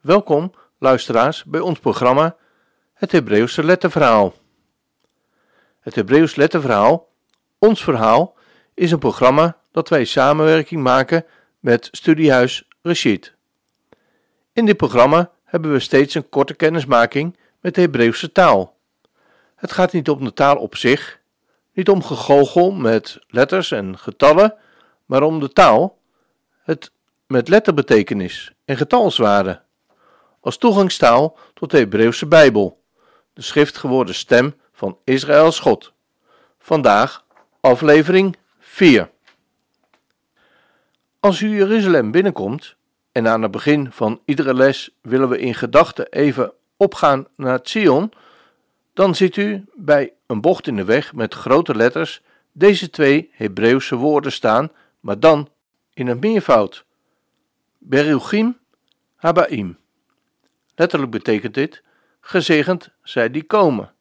Welkom, luisteraars, bij ons programma Het Hebreeuwse Letterverhaal. Het Hebreeuws Letterverhaal, ons verhaal, is een programma dat wij samenwerking maken met Studiehuis Rashid. In dit programma hebben we steeds een korte kennismaking met de Hebreeuwse taal. Het gaat niet om de taal op zich, niet om gegoochel met letters en getallen, maar om de taal, het met letterbetekenis en getalswaarde, als toegangstaal tot de Hebreeuwse Bijbel, de schriftgeworden stem van Israëls God. Vandaag aflevering 4. Als u Jeruzalem binnenkomt, en aan het begin van iedere les willen we in gedachten even opgaan naar Zion, dan ziet u bij een bocht in de weg met grote letters deze twee Hebreeuwse woorden staan, maar dan in een meervoud. Beruchim Habaim. Letterlijk betekent dit: gezegend zij die komen.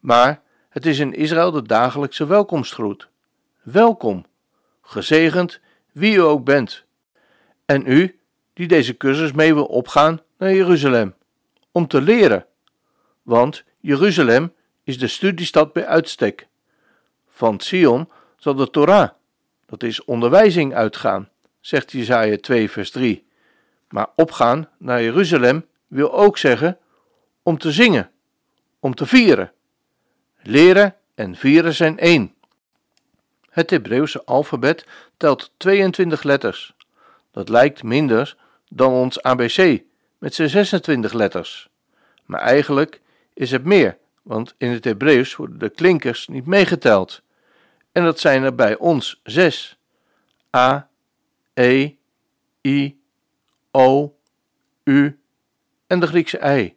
Maar het is in Israël de dagelijkse welkomstgroet. Welkom, gezegend wie u ook bent. En u, die deze cursus mee wil opgaan naar Jeruzalem, om te leren. Want Jeruzalem is de studiestad bij uitstek. Van Sion zal de Torah, dat is onderwijzing, uitgaan, zegt Jesaja 2 vers 3. Maar opgaan naar Jeruzalem wil ook zeggen om te zingen, om te vieren. Leren en vieren zijn één. Het Hebreeuwse alfabet telt 22 letters. Dat lijkt minder dan ons ABC met zijn 26 letters. Maar eigenlijk is het meer, want in het Hebreeuws worden de klinkers niet meegeteld. En dat zijn er bij ons zes: A, E, I, O, U en de Griekse ei.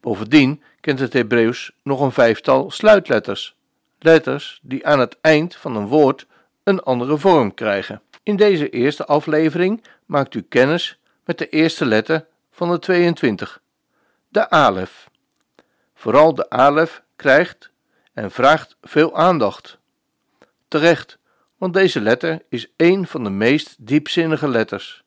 Bovendien kent het Hebreeuws nog een vijftal sluitletters, letters die aan het eind van een woord een andere vorm krijgen. In deze eerste aflevering maakt u kennis met de eerste letter van de 22, de alef. Vooral de alef krijgt en vraagt veel aandacht. Terecht, want deze letter is een van de meest diepzinnige letters.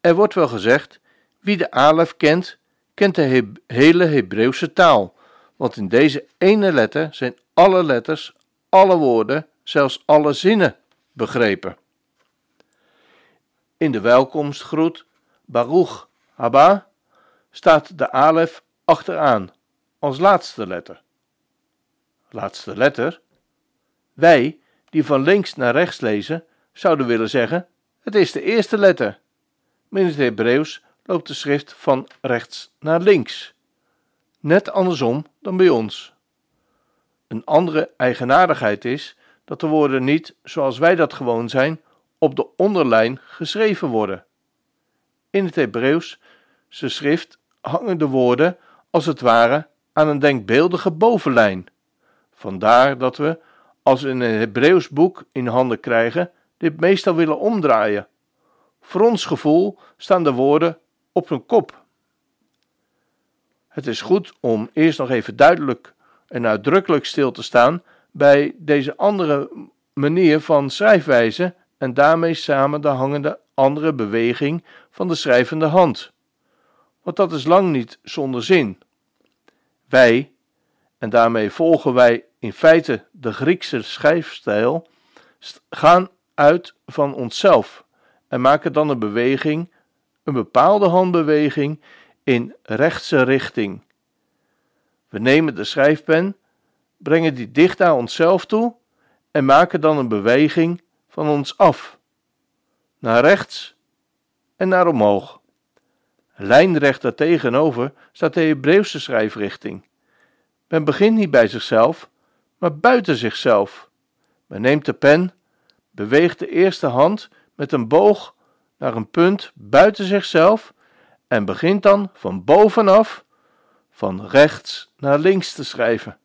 Er wordt wel gezegd: wie de alef kent, kent de hele Hebreeuwse taal, want in deze ene letter zijn alle letters, alle woorden, zelfs alle zinnen begrepen. In de welkomstgroet Baruch Haba staat de alef achteraan als laatste letter. Laatste letter? Wij, die van links naar rechts lezen, zouden willen zeggen: het is de eerste letter. Maar in het Hebreeuws loopt de schrift van rechts naar links. Net andersom dan bij ons. Een andere eigenaardigheid is dat de woorden niet, zoals wij dat gewoon zijn, op de onderlijn geschreven worden. In het Hebreeuws schrift hangen de woorden als het ware aan een denkbeeldige bovenlijn. Vandaar dat we, als we een Hebreeuws boek in handen krijgen, dit meestal willen omdraaien. Voor ons gevoel staan de woorden op hun kop. Het is goed om eerst nog even duidelijk en uitdrukkelijk stil te staan bij deze andere manier van schrijfwijze en daarmee samen de hangende andere beweging van de schrijvende hand. Want dat is lang niet zonder zin. Wij, en daarmee volgen wij in feite de Griekse schrijfstijl, gaan uit van onszelf en maken dan een beweging, een bepaalde handbeweging in rechtse richting. We nemen de schrijfpen, brengen die dicht naar onszelf toe en maken dan een beweging van ons af, naar rechts en naar omhoog. Lijnrecht daartegenover staat de Hebreeuwse schrijfrichting. Men begint niet bij zichzelf, maar buiten zichzelf. Men neemt de pen, beweegt de eerste hand met een boog naar een punt buiten zichzelf en begint dan van bovenaf, van rechts naar links te schrijven.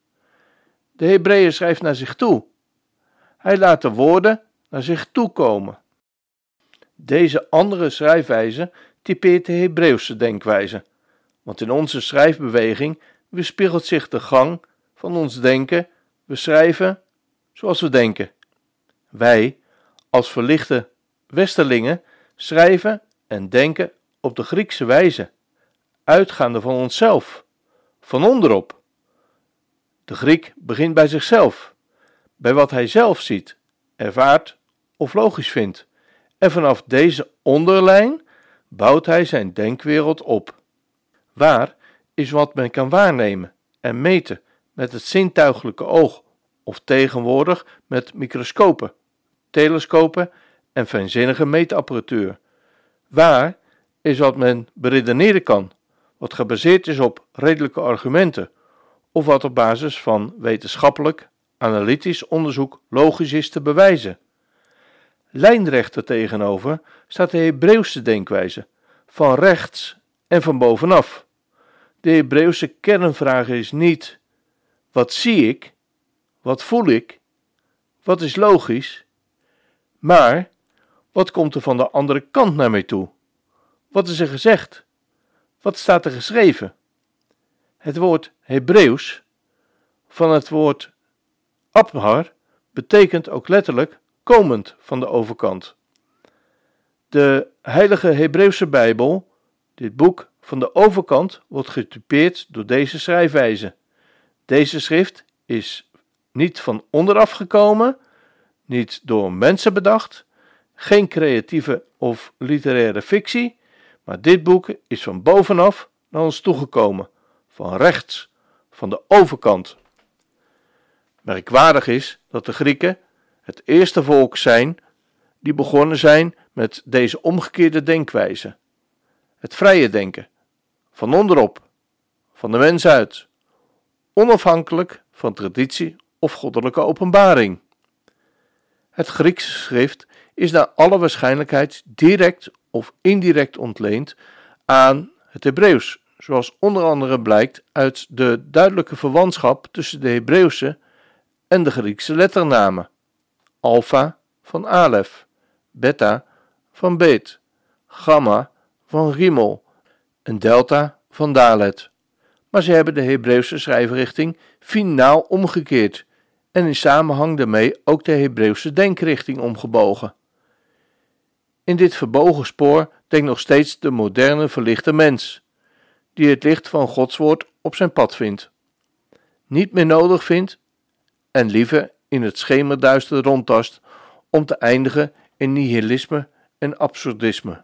De Hebreeër schrijft naar zich toe. Hij laat de woorden naar zich toe komen. Deze andere schrijfwijze typeert de Hebreeuwse denkwijze, want in onze schrijfbeweging weerspiegelt zich de gang van ons denken. We schrijven zoals we denken. Wij, als verlichte westerlingen, schrijven en denken op de Griekse wijze, uitgaande van onszelf, van onderop. De Griek begint bij zichzelf, bij wat hij zelf ziet, ervaart of logisch vindt, en vanaf deze onderlijn bouwt hij zijn denkwereld op. Waar is wat men kan waarnemen en meten met het zintuigelijke oog, of tegenwoordig met microscopen, telescopen en fijnzinnige meetapparatuur. Waar is wat men beredeneren kan, wat gebaseerd is op redelijke argumenten, of wat op basis van wetenschappelijk, analytisch onderzoek logisch is te bewijzen. Lijnrecht tegenover staat de Hebreeuwse denkwijze, van rechts en van bovenaf. De Hebreeuwse kernvraag is niet: wat zie ik? Wat voel ik? Wat is logisch? Maar wat komt er van de andere kant naar mij toe? Wat is er gezegd? Wat staat er geschreven? Het woord Hebreeuws van het woord Abhar betekent ook letterlijk komend van de overkant. De Heilige Hebreeuwse Bijbel, dit boek van de overkant, wordt getypeerd door deze schrijfwijze. Deze schrift is niet van onderaf gekomen, niet door mensen bedacht, geen creatieve of literaire fictie, maar dit boek is van bovenaf naar ons toegekomen, van rechts, van de overkant. Merkwaardig is dat de Grieken het eerste volk zijn die begonnen zijn met deze omgekeerde denkwijze. Het vrije denken, van onderop, van de mens uit, onafhankelijk van traditie of goddelijke openbaring. Het Griekse schrift is naar alle waarschijnlijkheid direct of indirect ontleend aan het Hebreeuws, zoals onder andere blijkt uit de duidelijke verwantschap tussen de Hebreeuwse en de Griekse letternamen: alpha van alef, beta van beet, gamma van rimel en delta van dalet. Maar ze hebben de Hebreeuwse schrijfrichting finaal omgekeerd en in samenhang daarmee ook de Hebreeuwse denkrichting omgebogen. In dit verbogen spoor denkt nog steeds de moderne verlichte mens, die het licht van Gods woord op zijn pad vindt, niet meer nodig vindt en liever in het schemerduister rondtast om te eindigen in nihilisme en absurdisme.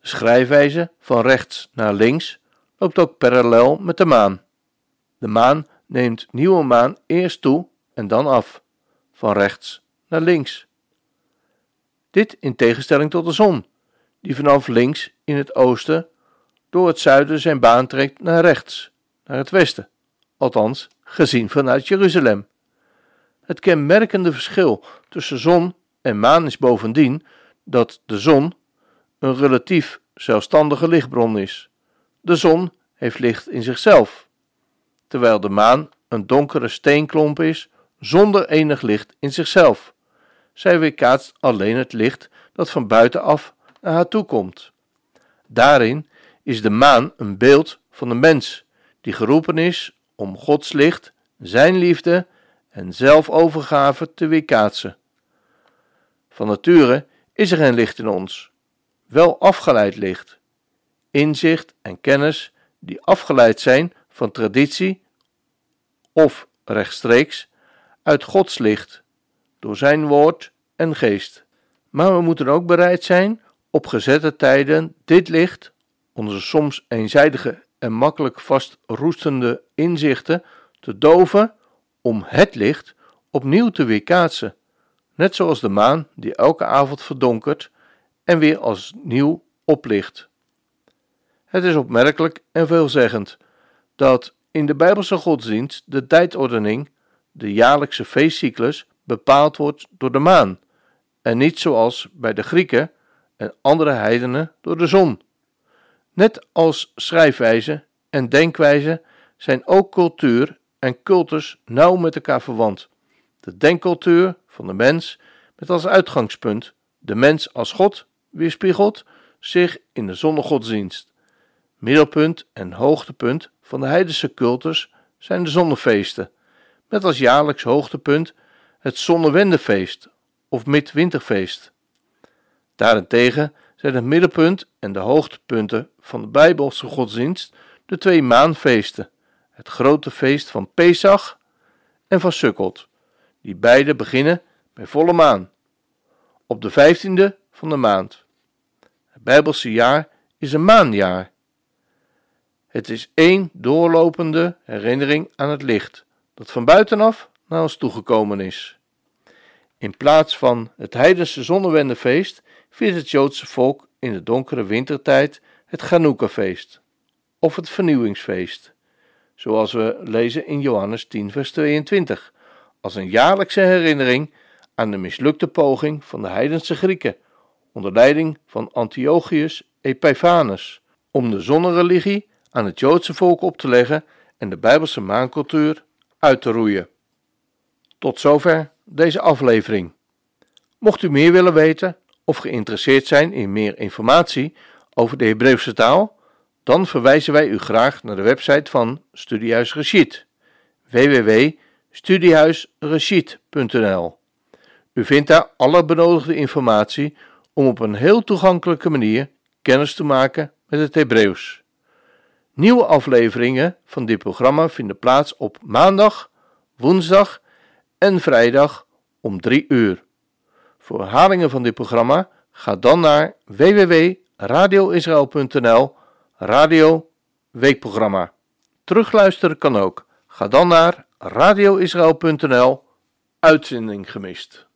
De schrijfwijze van rechts naar links loopt ook parallel met de maan. De maan neemt nieuwe maan eerst toe en dan af, van rechts naar links. Dit in tegenstelling tot de zon, die vanaf links in het oosten door het zuiden zijn baan trekt naar rechts, naar het westen, althans gezien vanuit Jeruzalem. Het kenmerkende verschil tussen zon en maan is bovendien dat de zon een relatief zelfstandige lichtbron is. De zon heeft licht in zichzelf, terwijl de maan een donkere steenklomp is zonder enig licht in zichzelf. Zij weerkaatst alleen het licht dat van buitenaf naar haar toe komt. Daarin is de maan een beeld van de mens die geroepen is om Gods licht, zijn liefde en zelfovergave te weerkaatsen. Van nature is er geen licht in ons, wel afgeleid licht, inzicht en kennis die afgeleid zijn van traditie of rechtstreeks uit Gods licht, door Zijn woord en geest. Maar we moeten ook bereid zijn op gezette tijden dit licht, onze soms eenzijdige en makkelijk vastroestende inzichten, te doven om het licht opnieuw te weerkaatsen, net zoals de maan die elke avond verdonkert en weer als nieuw oplicht. Het is opmerkelijk en veelzeggend dat in de Bijbelse godsdienst de tijdordening, de jaarlijkse feestcyclus, bepaald wordt door de maan en niet zoals bij de Grieken en andere heidenen door de zon. Net als schrijfwijze en denkwijze zijn ook cultuur en cultus nauw met elkaar verwant. De denkcultuur van de mens met als uitgangspunt de mens als God weerspiegelt zich in de zonnegodsdienst. Middelpunt en hoogtepunt van de heidense cultus zijn de zonnefeesten, met als jaarlijks hoogtepunt het zonnewendefeest of midwinterfeest. Daarentegen zijn het middelpunt en de hoogtepunten van de Bijbelse godsdienst de twee maanfeesten, het grote feest van Pesach en van Sukkot, die beide beginnen bij volle maan, op de vijftiende van de maand. Het Bijbelse jaar is een maanjaar. Het is één doorlopende herinnering aan het licht dat van buitenaf naar ons toegekomen is. In plaats van het heidense zonnewendefeest viert het Joodse volk in de donkere wintertijd het Chanukka-feest of het vernieuwingsfeest, zoals we lezen in Johannes 10, vers 22, als een jaarlijkse herinnering aan de mislukte poging van de heidense Grieken onder leiding van Antiochus Epiphanes om de zonnereligie aan het Joodse volk op te leggen en de Bijbelse maancultuur uit te roeien. Tot zover deze aflevering. Mocht u meer willen weten of geïnteresseerd zijn in meer informatie over de Hebreeuwse taal, dan verwijzen wij u graag naar de website van Studiehuis Rashid www.studiehuisrashid.nl. U vindt daar alle benodigde informatie om op een heel toegankelijke manier kennis te maken met het Hebreeuws. Nieuwe afleveringen van dit programma vinden plaats op maandag, woensdag en vrijdag om 3 uur. Voor herhalingen van dit programma ga dan naar www.radioisrael.nl Radio Weekprogramma. Terugluisteren kan ook. Ga dan naar radioisrael.nl Uitzending gemist.